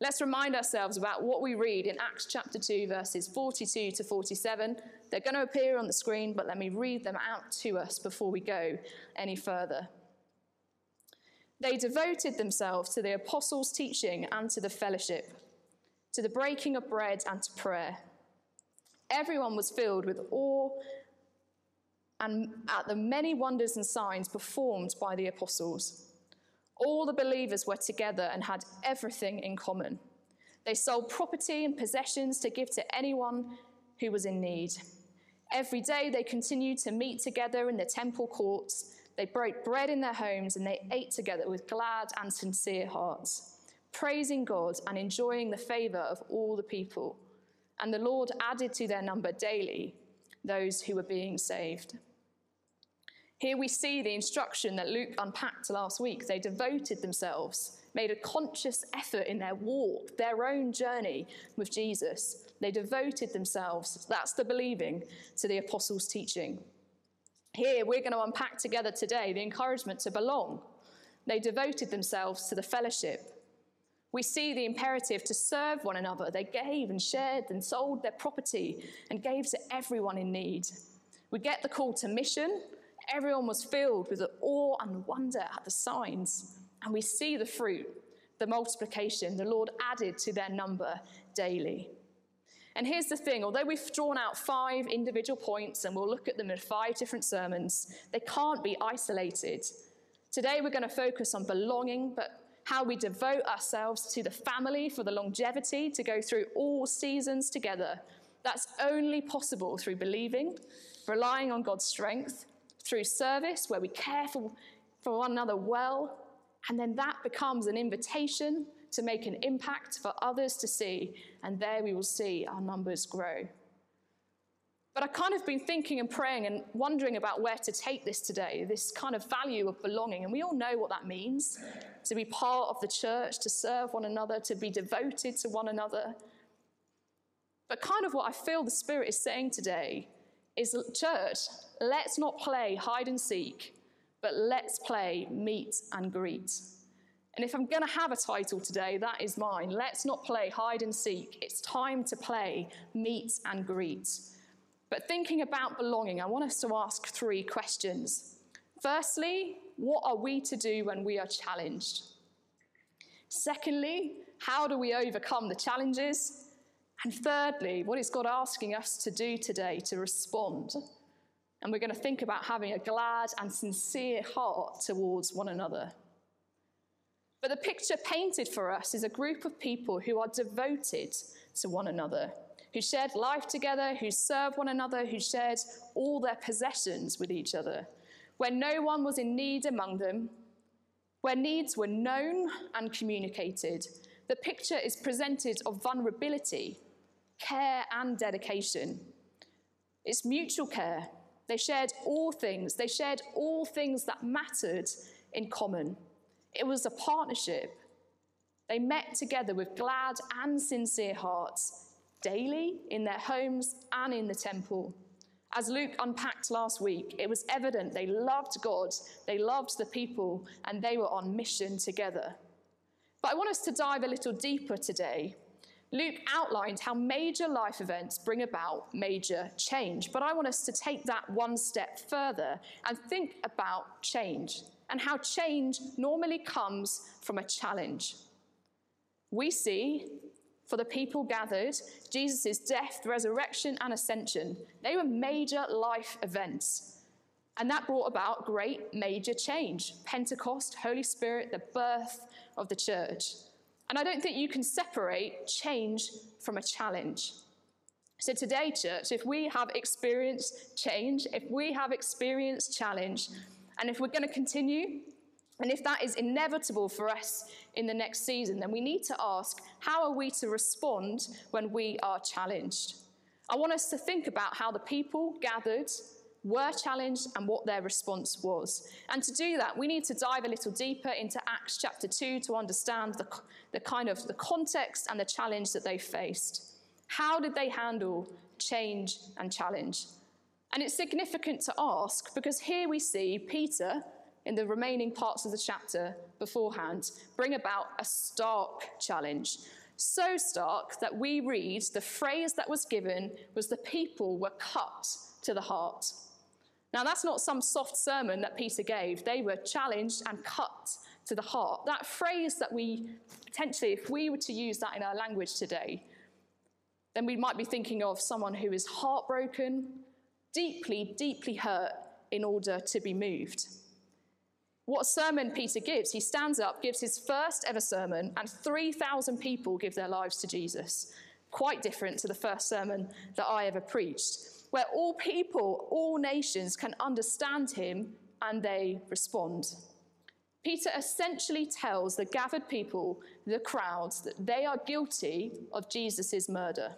Let's remind ourselves about what we read in Acts chapter 2, verses 42 to 47. They're going to appear on the screen, but let me read them out to us before we go any further. They devoted themselves to the apostles' teaching and to the fellowship, to the breaking of bread and to prayer. Everyone was filled with awe and at the many wonders and signs performed by the apostles. All the believers were together and had everything in common. They sold property and possessions to give to anyone who was in need. Every day they continued to meet together in the temple courts. They broke bread in their homes and they ate together with glad and sincere hearts, praising God and enjoying the favor of all the people. And the Lord added to their number daily those who were being saved. Here we see the instruction that Luke unpacked last week. They devoted themselves, made a conscious effort in their walk, their own journey with Jesus. They devoted themselves, that's the believing, to the apostles' teaching. Here we're going to unpack together today the encouragement to belong. They devoted themselves to the fellowship. We see the imperative to serve one another. They gave and shared and sold their property and gave to everyone in need. We get the call to mission Everyone was filled with awe and wonder at the signs. And we see the fruit, the multiplication. The Lord added to their number daily. And here's the thing although we've drawn out five individual points and we'll look at them in five different sermons, they can't be isolated. Today we're going to focus on belonging, but how we devote ourselves to the family for the longevity to go through all seasons together. That's only possible through believing, relying on God's strength, through service where we care for, for one another well, and then that becomes an invitation to make an impact for others to see, and there we will see our numbers grow. But I've kind of been thinking and praying and wondering about where to take this today, this kind of value of belonging. And we all know what that means to be part of the church, to serve one another, to be devoted to one another. But kind of what I feel the Spirit is saying today is church, let's not play hide and seek, but let's play meet and greet. And if I'm going to have a title today, that is mine. Let's not play hide and seek. It's time to play meet and greet. But thinking about belonging, I want us to ask three questions. Firstly, what are we to do when we are challenged? Secondly, how do we overcome the challenges? And thirdly, what is God asking us to do today to respond? And we're going to think about having a glad and sincere heart towards one another. But the picture painted for us is a group of people who are devoted to one another, who shared life together, who served one another, who shared all their possessions with each other, where no one was in need among them, where needs were known and communicated. The picture is presented of vulnerability, care, and dedication. It's mutual care, they shared all things. They shared all things that mattered in common. It was a partnership. They met together with glad and sincere hearts daily in their homes and in the temple. As Luke unpacked last week, it was evident they loved God, they loved the people, and they were on mission together. But I want us to dive a little deeper today Luke outlined how major life events bring about major change, but I want us to take that one step further and think about change and how change normally comes from a challenge. We see for the people gathered, Jesus' death, resurrection, and ascension. They were major life events. And that brought about great major change Pentecost, Holy Spirit, the birth of the church. And I don't think you can separate change from a challenge. So, today, church, if we have experienced change, if we have experienced challenge, and if we're going to continue, and if that is inevitable for us in the next season, then we need to ask how are we to respond when we are challenged? I want us to think about how the people gathered were challenged and what their response was. And to do that, we need to dive a little deeper into Acts chapter 2 to understand the, the kind of the context and the challenge that they faced. How did they handle change and challenge? And it's significant to ask because here we see Peter, in the remaining parts of the chapter beforehand, bring about a stark challenge. So stark that we read the phrase that was given was the people were cut to the heart. Now, that's not some soft sermon that Peter gave. They were challenged and cut to the heart. That phrase that we potentially, if we were to use that in our language today, then we might be thinking of someone who is heartbroken, deeply, deeply hurt in order to be moved. What sermon Peter gives, he stands up, gives his first ever sermon, and 3,000 people give their lives to Jesus. Quite different to the first sermon that I ever preached, where all people, all nations can understand him and they respond. Peter essentially tells the gathered people, the crowds, that they are guilty of Jesus' murder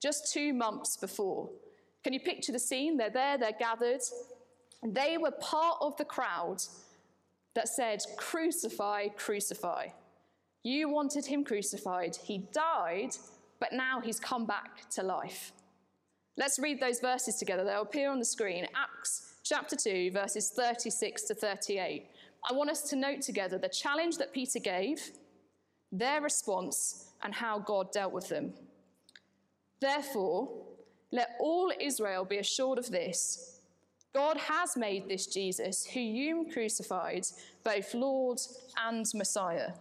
just two months before. Can you picture the scene? They're there, they're gathered. They were part of the crowd that said, Crucify, crucify. You wanted him crucified. He died, but now he's come back to life. Let's read those verses together. They'll appear on the screen. Acts chapter 2, verses 36 to 38. I want us to note together the challenge that Peter gave, their response, and how God dealt with them. Therefore, let all Israel be assured of this God has made this Jesus, who you crucified, both Lord and Messiah.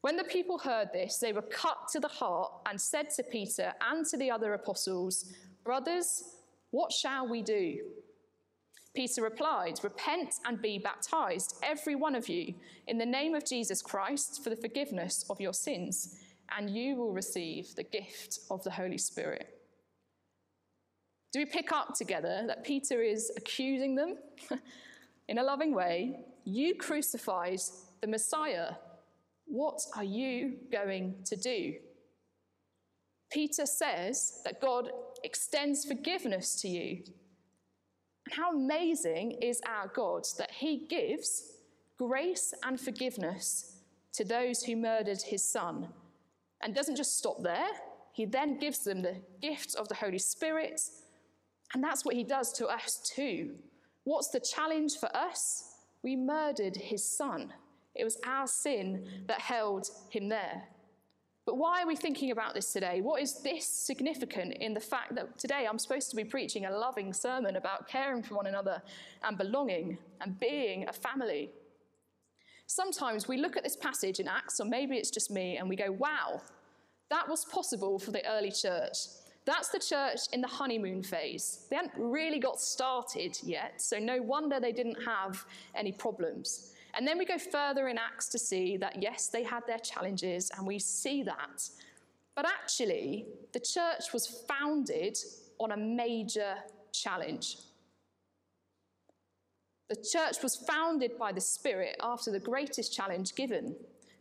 When the people heard this, they were cut to the heart and said to Peter and to the other apostles, Brothers, what shall we do? Peter replied, Repent and be baptized, every one of you, in the name of Jesus Christ for the forgiveness of your sins, and you will receive the gift of the Holy Spirit. Do we pick up together that Peter is accusing them in a loving way? You crucified the Messiah. What are you going to do? Peter says that God extends forgiveness to you how amazing is our God that he gives grace and forgiveness to those who murdered his son. And doesn't just stop there, he then gives them the gift of the Holy Spirit. And that's what he does to us too. What's the challenge for us? We murdered his son. It was our sin that held him there. But why are we thinking about this today? What is this significant in the fact that today I'm supposed to be preaching a loving sermon about caring for one another and belonging and being a family? Sometimes we look at this passage in Acts, or maybe it's just me, and we go, wow, that was possible for the early church. That's the church in the honeymoon phase. They hadn't really got started yet, so no wonder they didn't have any problems. And then we go further in Acts to see that, yes, they had their challenges, and we see that. But actually, the church was founded on a major challenge. The church was founded by the Spirit after the greatest challenge given.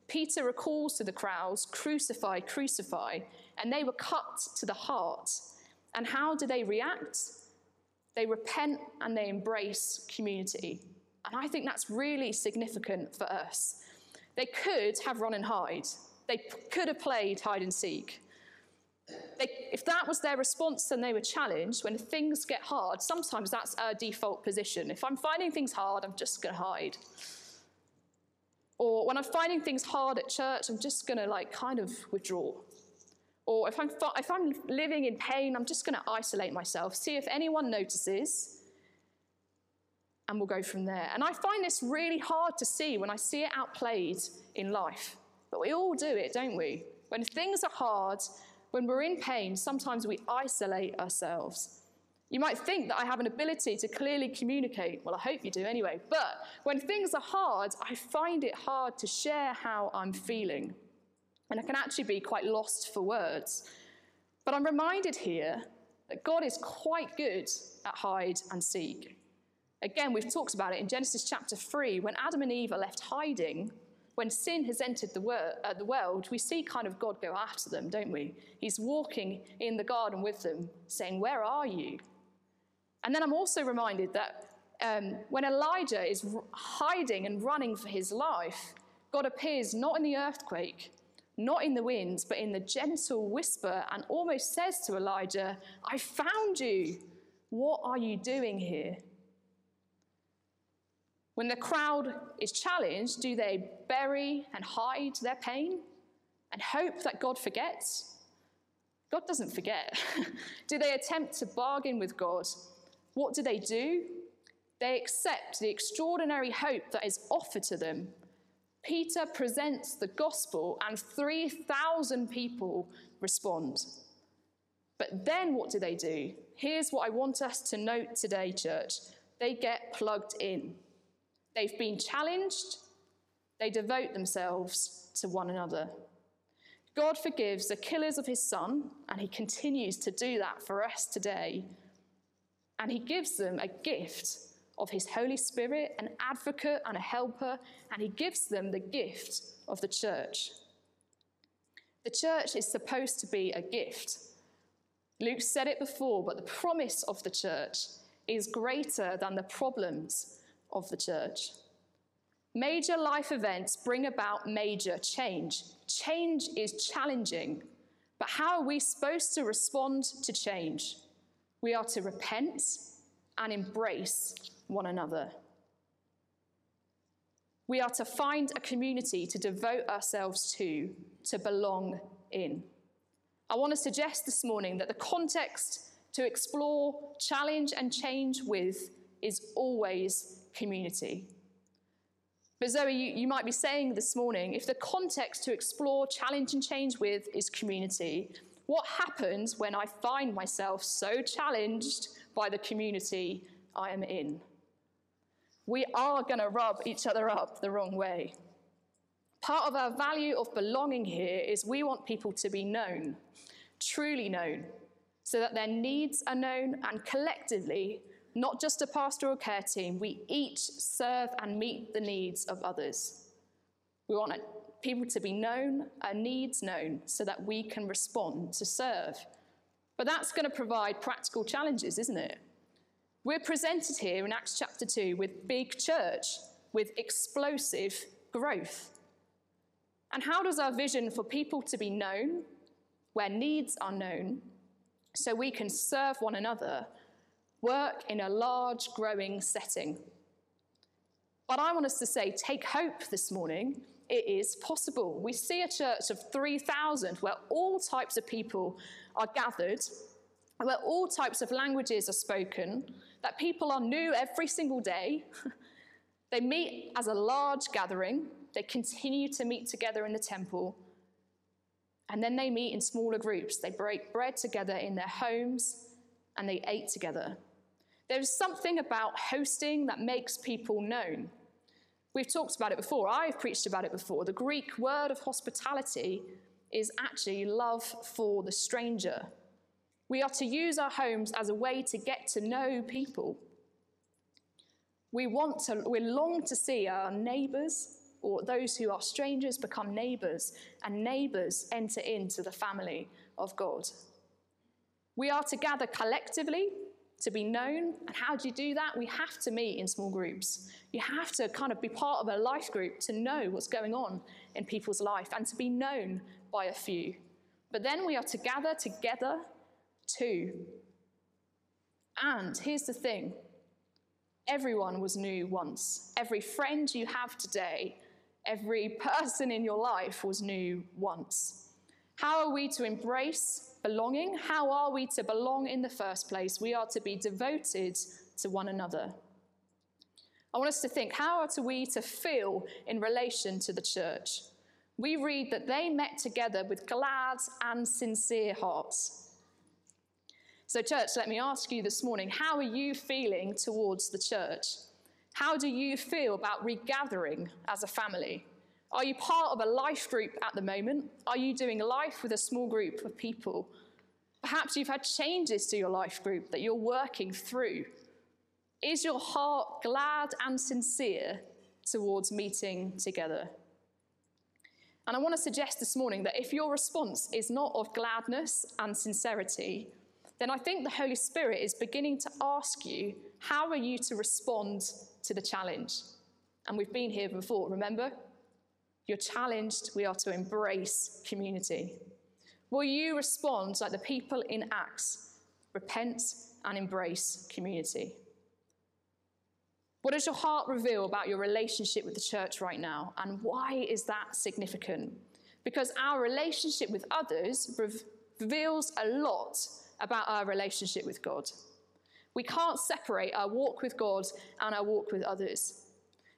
Peter recalls to the crowds, Crucify, crucify, and they were cut to the heart. And how do they react? They repent and they embrace community. And I think that's really significant for us. They could have run and hide, they could have played hide and seek. They, if that was their response, then they were challenged. When things get hard, sometimes that's our default position. If I'm finding things hard, I'm just going to hide. Or when I'm finding things hard at church, I'm just going to like kind of withdraw. Or if I'm, if I'm living in pain, I'm just going to isolate myself, see if anyone notices, and we'll go from there. And I find this really hard to see when I see it outplayed in life. But we all do it, don't we? When things are hard, when we're in pain, sometimes we isolate ourselves. You might think that I have an ability to clearly communicate. Well, I hope you do anyway. But when things are hard, I find it hard to share how I'm feeling. And I can actually be quite lost for words. But I'm reminded here that God is quite good at hide and seek. Again, we've talked about it in Genesis chapter 3. When Adam and Eve are left hiding, when sin has entered the, wor- uh, the world, we see kind of God go after them, don't we? He's walking in the garden with them, saying, Where are you? And then I'm also reminded that um, when Elijah is r- hiding and running for his life, God appears not in the earthquake, not in the winds, but in the gentle whisper and almost says to Elijah, I found you. What are you doing here? When the crowd is challenged, do they bury and hide their pain? and hope that God forgets? God doesn't forget. do they attempt to bargain with God? What do they do? They accept the extraordinary hope that is offered to them. Peter presents the gospel, and 3,000 people respond. But then what do they do? Here's what I want us to note today, church. They get plugged in. They've been challenged, they devote themselves to one another. God forgives the killers of his son, and he continues to do that for us today. And he gives them a gift of his Holy Spirit, an advocate and a helper, and he gives them the gift of the church. The church is supposed to be a gift. Luke said it before, but the promise of the church is greater than the problems of the church. Major life events bring about major change. Change is challenging, but how are we supposed to respond to change? We are to repent and embrace one another. We are to find a community to devote ourselves to, to belong in. I want to suggest this morning that the context to explore, challenge, and change with is always community. But Zoe, you, you, might be saying this morning if the context to explore, challenge, and change with is community, what happens when I find myself so challenged by the community I am in? We are going to rub each other up the wrong way. Part of our value of belonging here is we want people to be known, truly known, so that their needs are known and collectively not just a pastoral care team, we each serve and meet the needs of others. We want people to be known, our needs known, so that we can respond to serve. But that's going to provide practical challenges, isn't it? We're presented here in Acts chapter 2 with big church, with explosive growth. And how does our vision for people to be known, where needs are known, so we can serve one another work in a large, growing setting. But I want us to say, take hope this morning. It is possible. We see a church of 3,000 where all types of people are gathered, where all types of languages are spoken, that people are new every single day. they meet as a large gathering, they continue to meet together in the temple, and then they meet in smaller groups. They break bread together in their homes and they ate together. There's something about hosting that makes people known. We've talked about it before. I've preached about it before. The Greek word of hospitality is actually love for the stranger. We are to use our homes as a way to get to know people. We want to, we long to see our neighbours or those who are strangers become neighbours, and neighbours enter into the family of God. We are to gather collectively to be known. And how do you do that? We have to meet in small groups. You have to kind of be part of a life group to know what's going on in people's life and to be known by a few. But then we are to gather together too. And here's the thing everyone was new once. Every friend you have today, every person in your life was new once. How are we to embrace belonging. How are we to belong in the first place? We are to be devoted to one another. I want us to think how are we to feel in relation to the church? We read that they met together with glad and sincere hearts. So, church, let me ask you this morning how are you feeling towards the church? How do you feel about regathering as a family? Are you part of a life group at the moment? Are you doing life with a small group of people? Perhaps you've had changes to your life group that you're working through. Is your heart glad and sincere towards meeting together? And I want to suggest this morning that if your response is not of gladness and sincerity, then I think the Holy Spirit is beginning to ask you, how are you to respond to the challenge? And we've been here before, remember? You're challenged, we are to embrace community. Will you respond like the people in Acts? Repent and embrace community. What does your heart reveal about your relationship with the church right now? And why is that significant? because our relationship with others reveals a lot about our relationship with God. We can't separate our walk with God and our walk with others.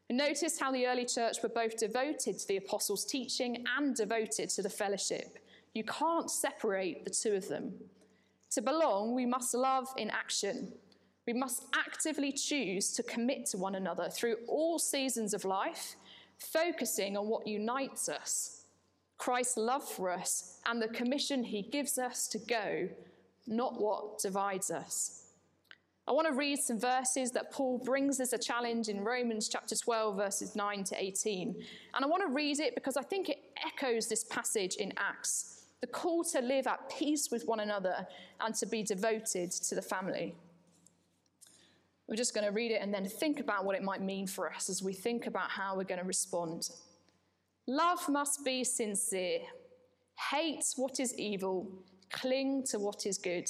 Notice how the early church were both devoted to the apostles' teaching and devoted to the fellowship. You can't separate the two of them. To belong, we must love in action. We must actively choose to commit to one another through all seasons of life, focusing on what unites us Christ's love for us and the commission he gives us to go, not what divides us. I want to read some verses that Paul brings as a challenge in Romans chapter 12, verses 9 to 18. And I want to read it because I think it echoes this passage in Acts the call to live at peace with one another and to be devoted to the family. We're just going to read it and then think about what it might mean for us as we think about how we're going to respond. Love must be sincere. Hate what is evil. Cling to what is good.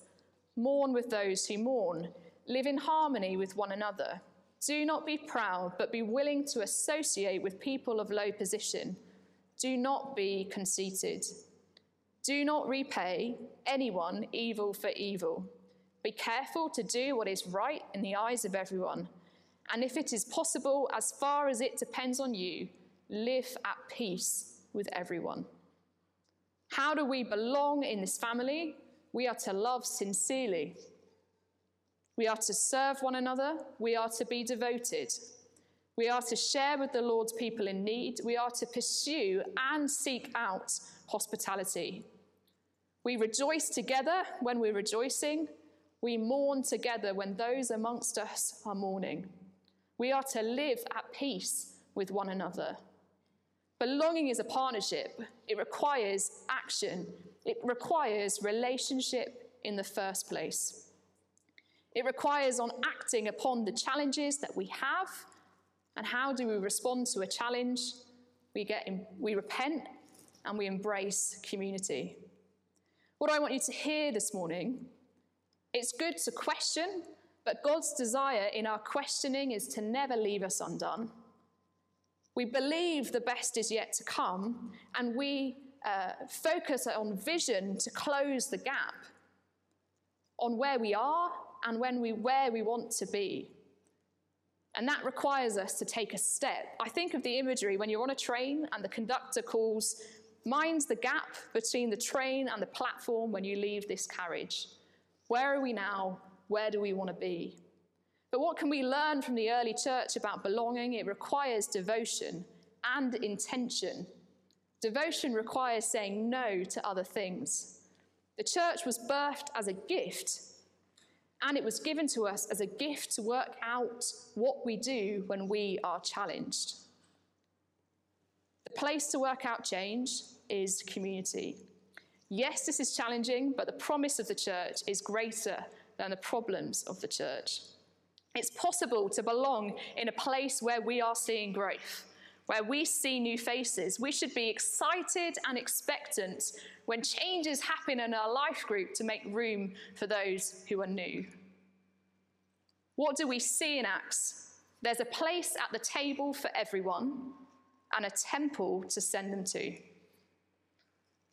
Mourn with those who mourn. Live in harmony with one another. Do not be proud, but be willing to associate with people of low position. Do not be conceited. Do not repay anyone evil for evil. Be careful to do what is right in the eyes of everyone. And if it is possible, as far as it depends on you, live at peace with everyone. How do we belong in this family? We are to love sincerely. We are to serve one another. We are to be devoted. We are to share with the Lord's people in need. We are to pursue and seek out hospitality. We rejoice together when we're rejoicing. We mourn together when those amongst us are mourning. We are to live at peace with one another. Belonging is a partnership, it requires action, it requires relationship in the first place. It requires on acting upon the challenges that we have. And how do we respond to a challenge? We, get in, we repent and we embrace community. What I want you to hear this morning, it's good to question, but God's desire in our questioning is to never leave us undone. We believe the best is yet to come, and we uh, focus on vision to close the gap on where we are and when we, where we want to be. And that requires us to take a step. I think of the imagery when you're on a train and the conductor calls, Mind the gap between the train and the platform when you leave this carriage. Where are we now? Where do we want to be? But what can we learn from the early church about belonging? It requires devotion and intention. Devotion requires saying no to other things. The church was birthed as a gift, and it was given to us as a gift to work out what we do when we are challenged. The place to work out change is community. Yes, this is challenging, but the promise of the church is greater than the problems of the church. It's possible to belong in a place where we are seeing growth, where we see new faces. We should be excited and expectant when changes happen in our life group to make room for those who are new. What do we see in Acts? There's a place at the table for everyone and a temple to send them to.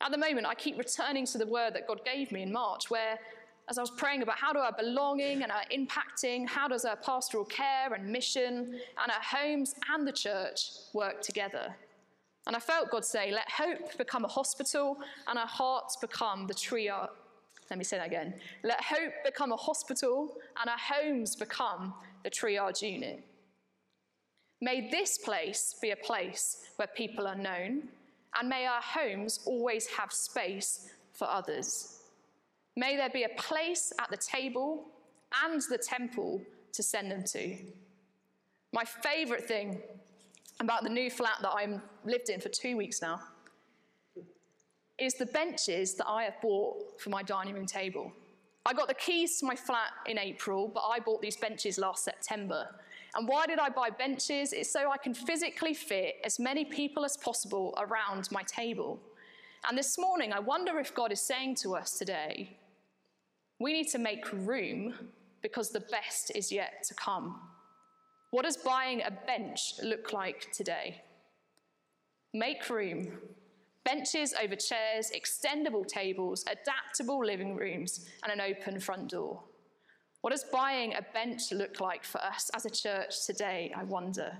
At the moment, I keep returning to the word that God gave me in March, where as I was praying about how do our belonging and our impacting, how does our pastoral care and mission and our homes and the church work together? And I felt God say, let hope become a hospital and our hearts become the triage. Let me say that again. Let hope become a hospital and our homes become the triage unit. May this place be a place where people are known, and may our homes always have space for others. May there be a place at the table and the temple to send them to. My favourite thing about the new flat that I'm lived in for two weeks now is the benches that I have bought for my dining room table. I got the keys to my flat in April, but I bought these benches last September. And why did I buy benches? It's so I can physically fit as many people as possible around my table. And this morning, I wonder if God is saying to us today, we need to make room because the best is yet to come. What does buying a bench look like today? Make room. Benches over chairs, extendable tables, adaptable living rooms, and an open front door. What does buying a bench look like for us as a church today, I wonder?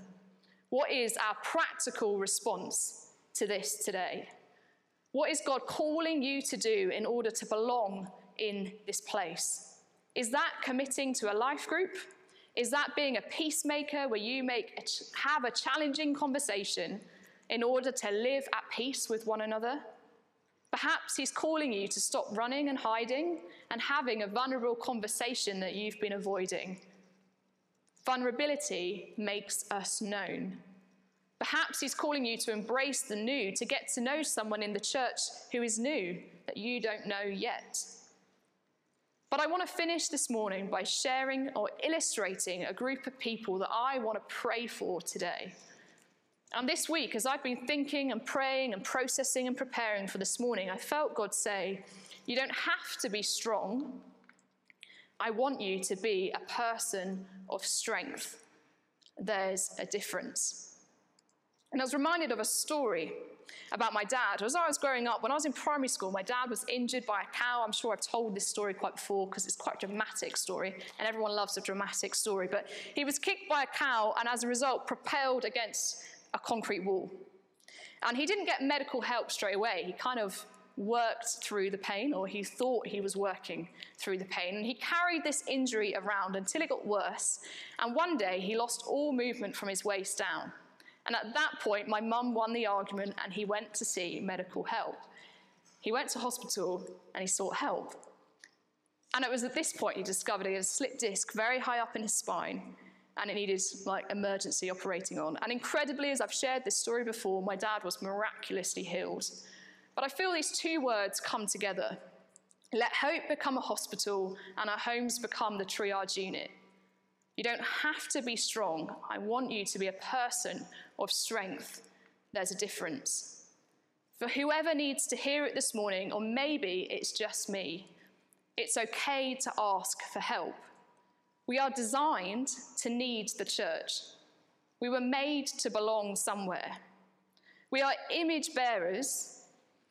What is our practical response to this today? What is God calling you to do in order to belong in this place? Is that committing to a life group? Is that being a peacemaker where you make a ch- have a challenging conversation in order to live at peace with one another? Perhaps he's calling you to stop running and hiding and having a vulnerable conversation that you've been avoiding. Vulnerability makes us known. Perhaps he's calling you to embrace the new, to get to know someone in the church who is new that you don't know yet. But I want to finish this morning by sharing or illustrating a group of people that I want to pray for today. And this week, as I've been thinking and praying and processing and preparing for this morning, I felt God say, You don't have to be strong. I want you to be a person of strength. There's a difference. And I was reminded of a story about my dad. As I was growing up, when I was in primary school, my dad was injured by a cow. I'm sure I've told this story quite before because it's quite a dramatic story, and everyone loves a dramatic story. But he was kicked by a cow and as a result propelled against a concrete wall. And he didn't get medical help straight away. He kind of worked through the pain, or he thought he was working through the pain. And he carried this injury around until it got worse. And one day he lost all movement from his waist down. And at that point, my mum won the argument and he went to see medical help. He went to hospital and he sought help. And it was at this point he discovered he had a slip disc very high up in his spine and it needed like emergency operating on. And incredibly, as I've shared this story before, my dad was miraculously healed. But I feel these two words come together. Let hope become a hospital and our homes become the triage unit. You don't have to be strong. I want you to be a person of strength. There's a difference. For whoever needs to hear it this morning, or maybe it's just me, it's okay to ask for help. We are designed to need the church. We were made to belong somewhere. We are image bearers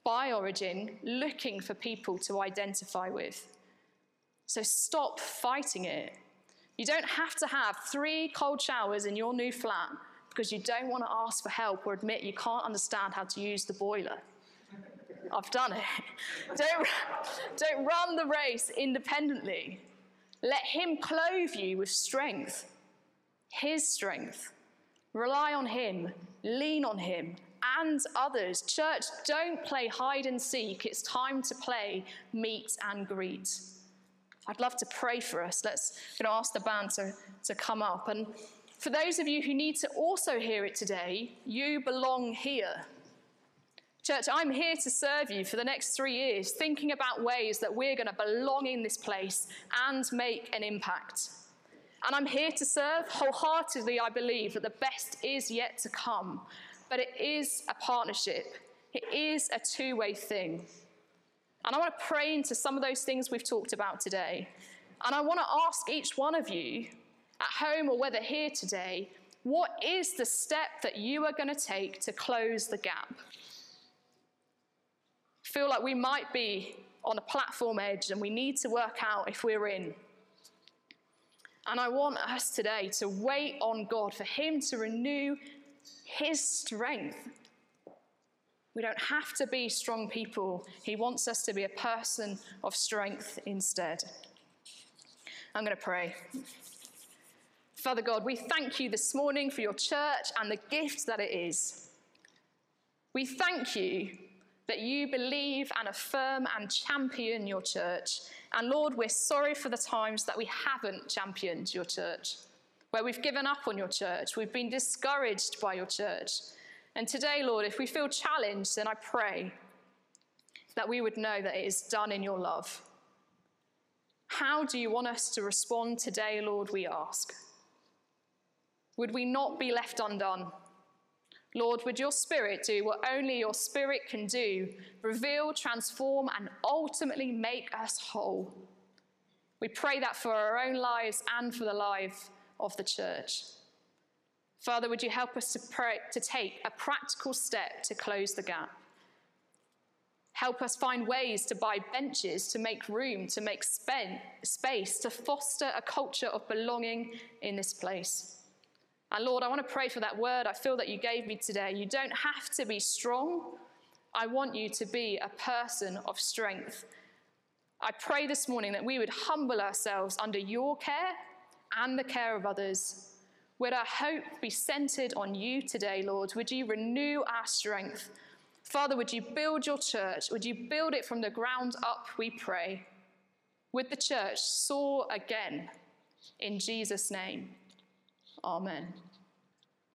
by origin, looking for people to identify with. So stop fighting it. You don't have to have three cold showers in your new flat because you don't want to ask for help or admit you can't understand how to use the boiler. I've done it. Don't, don't run the race independently. Let him clothe you with strength, his strength. Rely on him, lean on him, and others. Church, don't play hide and seek. It's time to play meet and greet. I'd love to pray for us. Let's know, ask the band to, to come up. And for those of you who need to also hear it today, you belong here. Church, I'm here to serve you for the next three years, thinking about ways that we're going to belong in this place and make an impact. And I'm here to serve wholeheartedly. I believe that the best is yet to come, but it is a partnership, it is a two way thing. And I want to pray into some of those things we've talked about today. And I want to ask each one of you, at home or whether here today, what is the step that you are going to take to close the gap? feel like we might be on a platform edge and we need to work out if we're in. And I want us today to wait on God for Him to renew His strength. We don't have to be strong people. He wants us to be a person of strength instead. I'm going to pray. Father God, we thank you this morning for your church and the gift that it is. We thank you that you believe and affirm and champion your church. And Lord, we're sorry for the times that we haven't championed your church, where we've given up on your church, we've been discouraged by your church. And today, Lord, if we feel challenged, then I pray that we would know that it is done in your love. How do you want us to respond today, Lord, we ask? Would we not be left undone? Lord, would your spirit do what only your spirit can do reveal, transform, and ultimately make us whole? We pray that for our own lives and for the life of the church. Father, would you help us to, pray, to take a practical step to close the gap? Help us find ways to buy benches, to make room, to make space, to foster a culture of belonging in this place. And Lord, I want to pray for that word I feel that you gave me today. You don't have to be strong. I want you to be a person of strength. I pray this morning that we would humble ourselves under your care and the care of others. Would our hope be centered on you today, Lord? Would you renew our strength? Father, would you build your church? Would you build it from the ground up, we pray? Would the church soar again? In Jesus' name. Amen.